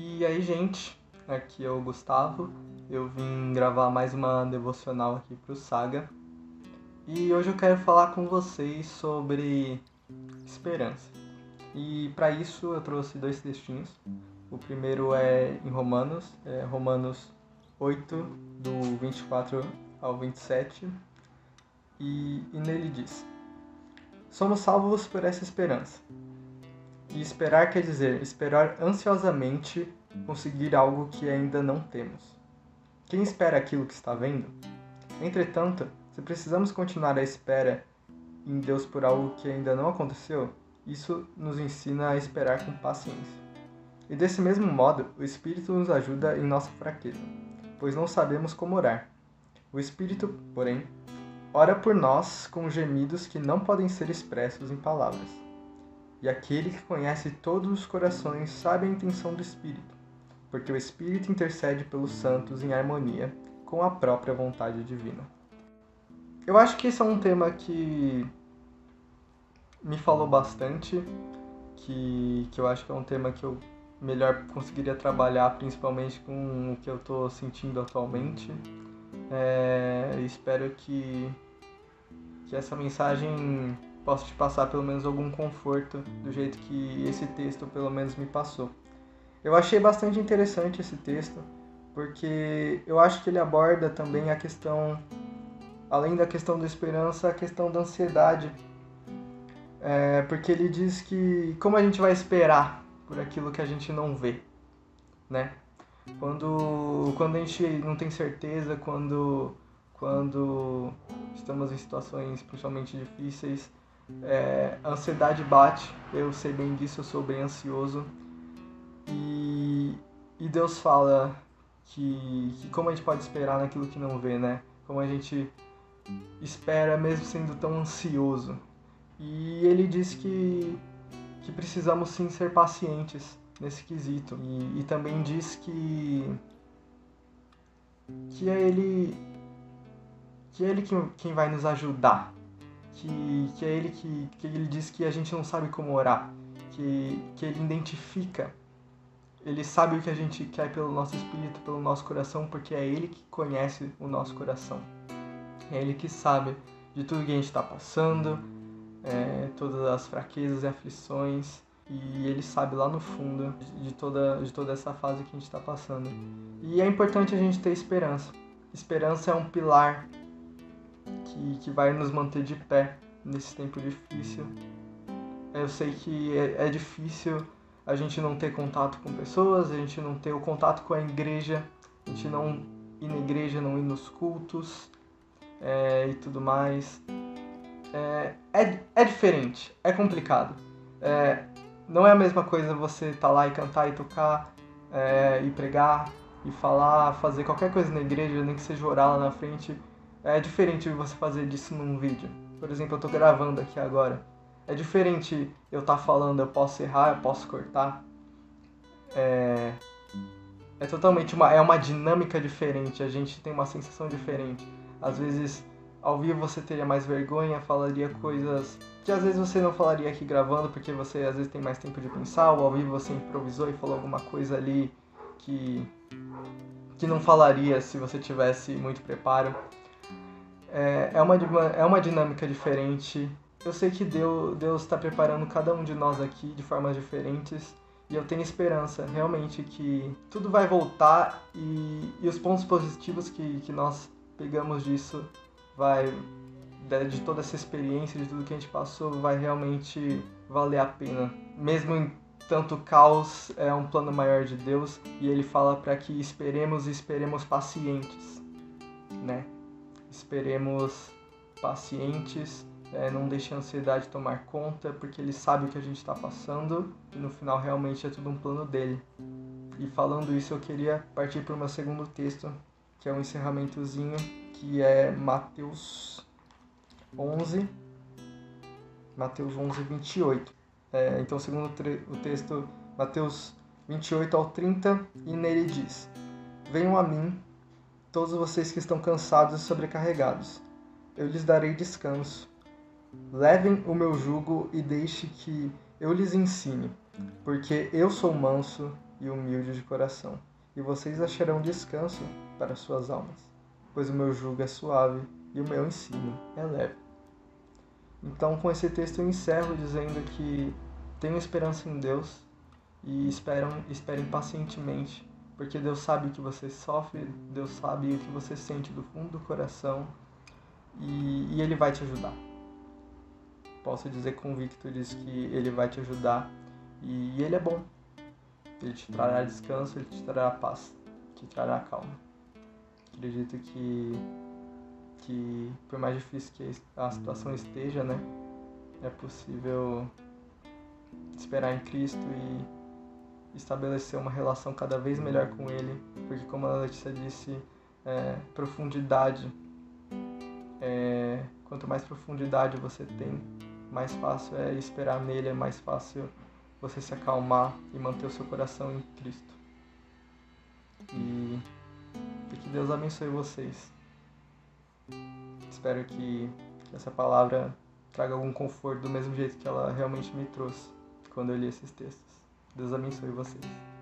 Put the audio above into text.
E aí, gente, aqui é o Gustavo. Eu vim gravar mais uma devocional aqui pro Saga. E hoje eu quero falar com vocês sobre esperança. E para isso eu trouxe dois textinhos. O primeiro é em Romanos, é Romanos 8, do 24 ao 27. E, e nele diz: Somos salvos por essa esperança. E esperar quer dizer esperar ansiosamente conseguir algo que ainda não temos. Quem espera aquilo que está vendo? Entretanto, se precisamos continuar a espera em Deus por algo que ainda não aconteceu, isso nos ensina a esperar com paciência. E desse mesmo modo, o Espírito nos ajuda em nossa fraqueza, pois não sabemos como orar. O Espírito, porém, ora por nós com gemidos que não podem ser expressos em palavras. E aquele que conhece todos os corações sabe a intenção do Espírito, porque o Espírito intercede pelos santos em harmonia com a própria vontade divina. Eu acho que esse é um tema que me falou bastante, que, que eu acho que é um tema que eu melhor conseguiria trabalhar, principalmente com o que eu estou sentindo atualmente. É, espero que, que essa mensagem possa te passar pelo menos algum conforto do jeito que esse texto pelo menos me passou. Eu achei bastante interessante esse texto, porque eu acho que ele aborda também a questão, além da questão da esperança, a questão da ansiedade. É, porque ele diz que como a gente vai esperar por aquilo que a gente não vê, né? Quando, quando a gente não tem certeza, quando, quando estamos em situações principalmente difíceis, é, ansiedade bate, eu sei bem disso, eu sou bem ansioso. E, e Deus fala que, que como a gente pode esperar naquilo que não vê, né? Como a gente espera mesmo sendo tão ansioso. E ele diz que, que precisamos sim ser pacientes nesse quesito. E, e também diz que, que é ele que é ele quem, quem vai nos ajudar que, que é ele que, que ele diz que a gente não sabe como orar, que, que ele identifica, ele sabe o que a gente quer pelo nosso espírito, pelo nosso coração, porque é ele que conhece o nosso coração. É ele que sabe de tudo que a gente está passando, é, todas as fraquezas e aflições, e ele sabe lá no fundo de toda, de toda essa fase que a gente está passando. E é importante a gente ter esperança. Esperança é um pilar que, que vai nos manter de pé nesse tempo difícil. Eu sei que é, é difícil a gente não ter contato com pessoas, a gente não ter o contato com a igreja, a gente não ir na igreja, não ir nos cultos é, e tudo mais. É, é, é diferente, é complicado. É, não é a mesma coisa você estar tá lá e cantar e tocar é, e pregar e falar, fazer qualquer coisa na igreja, nem que seja orar lá na frente é diferente você fazer disso num vídeo. Por exemplo, eu tô gravando aqui agora. É diferente eu estar tá falando, eu posso errar, eu posso cortar. É, é totalmente uma, é uma dinâmica diferente, a gente tem uma sensação diferente. Às vezes, ao vivo você teria mais vergonha, falaria coisas que às vezes você não falaria aqui gravando, porque você às vezes tem mais tempo de pensar, ou ao vivo você improvisou e falou alguma coisa ali que, que não falaria se você tivesse muito preparo. É, é, uma, é uma dinâmica diferente. Eu sei que Deus está preparando cada um de nós aqui de formas diferentes e eu tenho esperança realmente que tudo vai voltar e, e os pontos positivos que, que nós pegamos disso vai de toda essa experiência, de tudo que a gente passou, vai realmente valer a pena. Mesmo em tanto caos, é um plano maior de Deus e ele fala para que esperemos e esperemos pacientes, né? Esperemos pacientes, é, não deixe a ansiedade tomar conta, porque ele sabe o que a gente está passando e no final realmente é tudo um plano dele. E falando isso, eu queria partir para o meu segundo texto, que é um encerramentozinho, que é Mateus 11, Mateus 11, 28. É, então, segundo o texto, Mateus 28 ao 30, e nele diz: Venham a mim todos vocês que estão cansados e sobrecarregados. Eu lhes darei descanso. Levem o meu jugo e deixe que eu lhes ensine, porque eu sou manso e humilde de coração, e vocês acharão descanso para suas almas, pois o meu jugo é suave e o meu ensino é leve. Então, com esse texto eu encerro dizendo que tenham esperança em Deus e esperam, esperem pacientemente, porque Deus sabe o que você sofre, Deus sabe o que você sente do fundo do coração e, e Ele vai te ajudar. Posso dizer convicto disso que Ele vai te ajudar e, e Ele é bom. Ele te trará descanso, Ele te trará paz, te trará calma. Acredito que, que por mais difícil que a situação esteja, né, é possível esperar em Cristo e estabelecer uma relação cada vez melhor com Ele, porque como a Letícia disse, é, profundidade, é, quanto mais profundidade você tem, mais fácil é esperar nele, é mais fácil você se acalmar e manter o seu coração em Cristo. E, e que Deus abençoe vocês. Espero que, que essa palavra traga algum conforto do mesmo jeito que ela realmente me trouxe quando eu li esses textos. Deus abençoe vocês.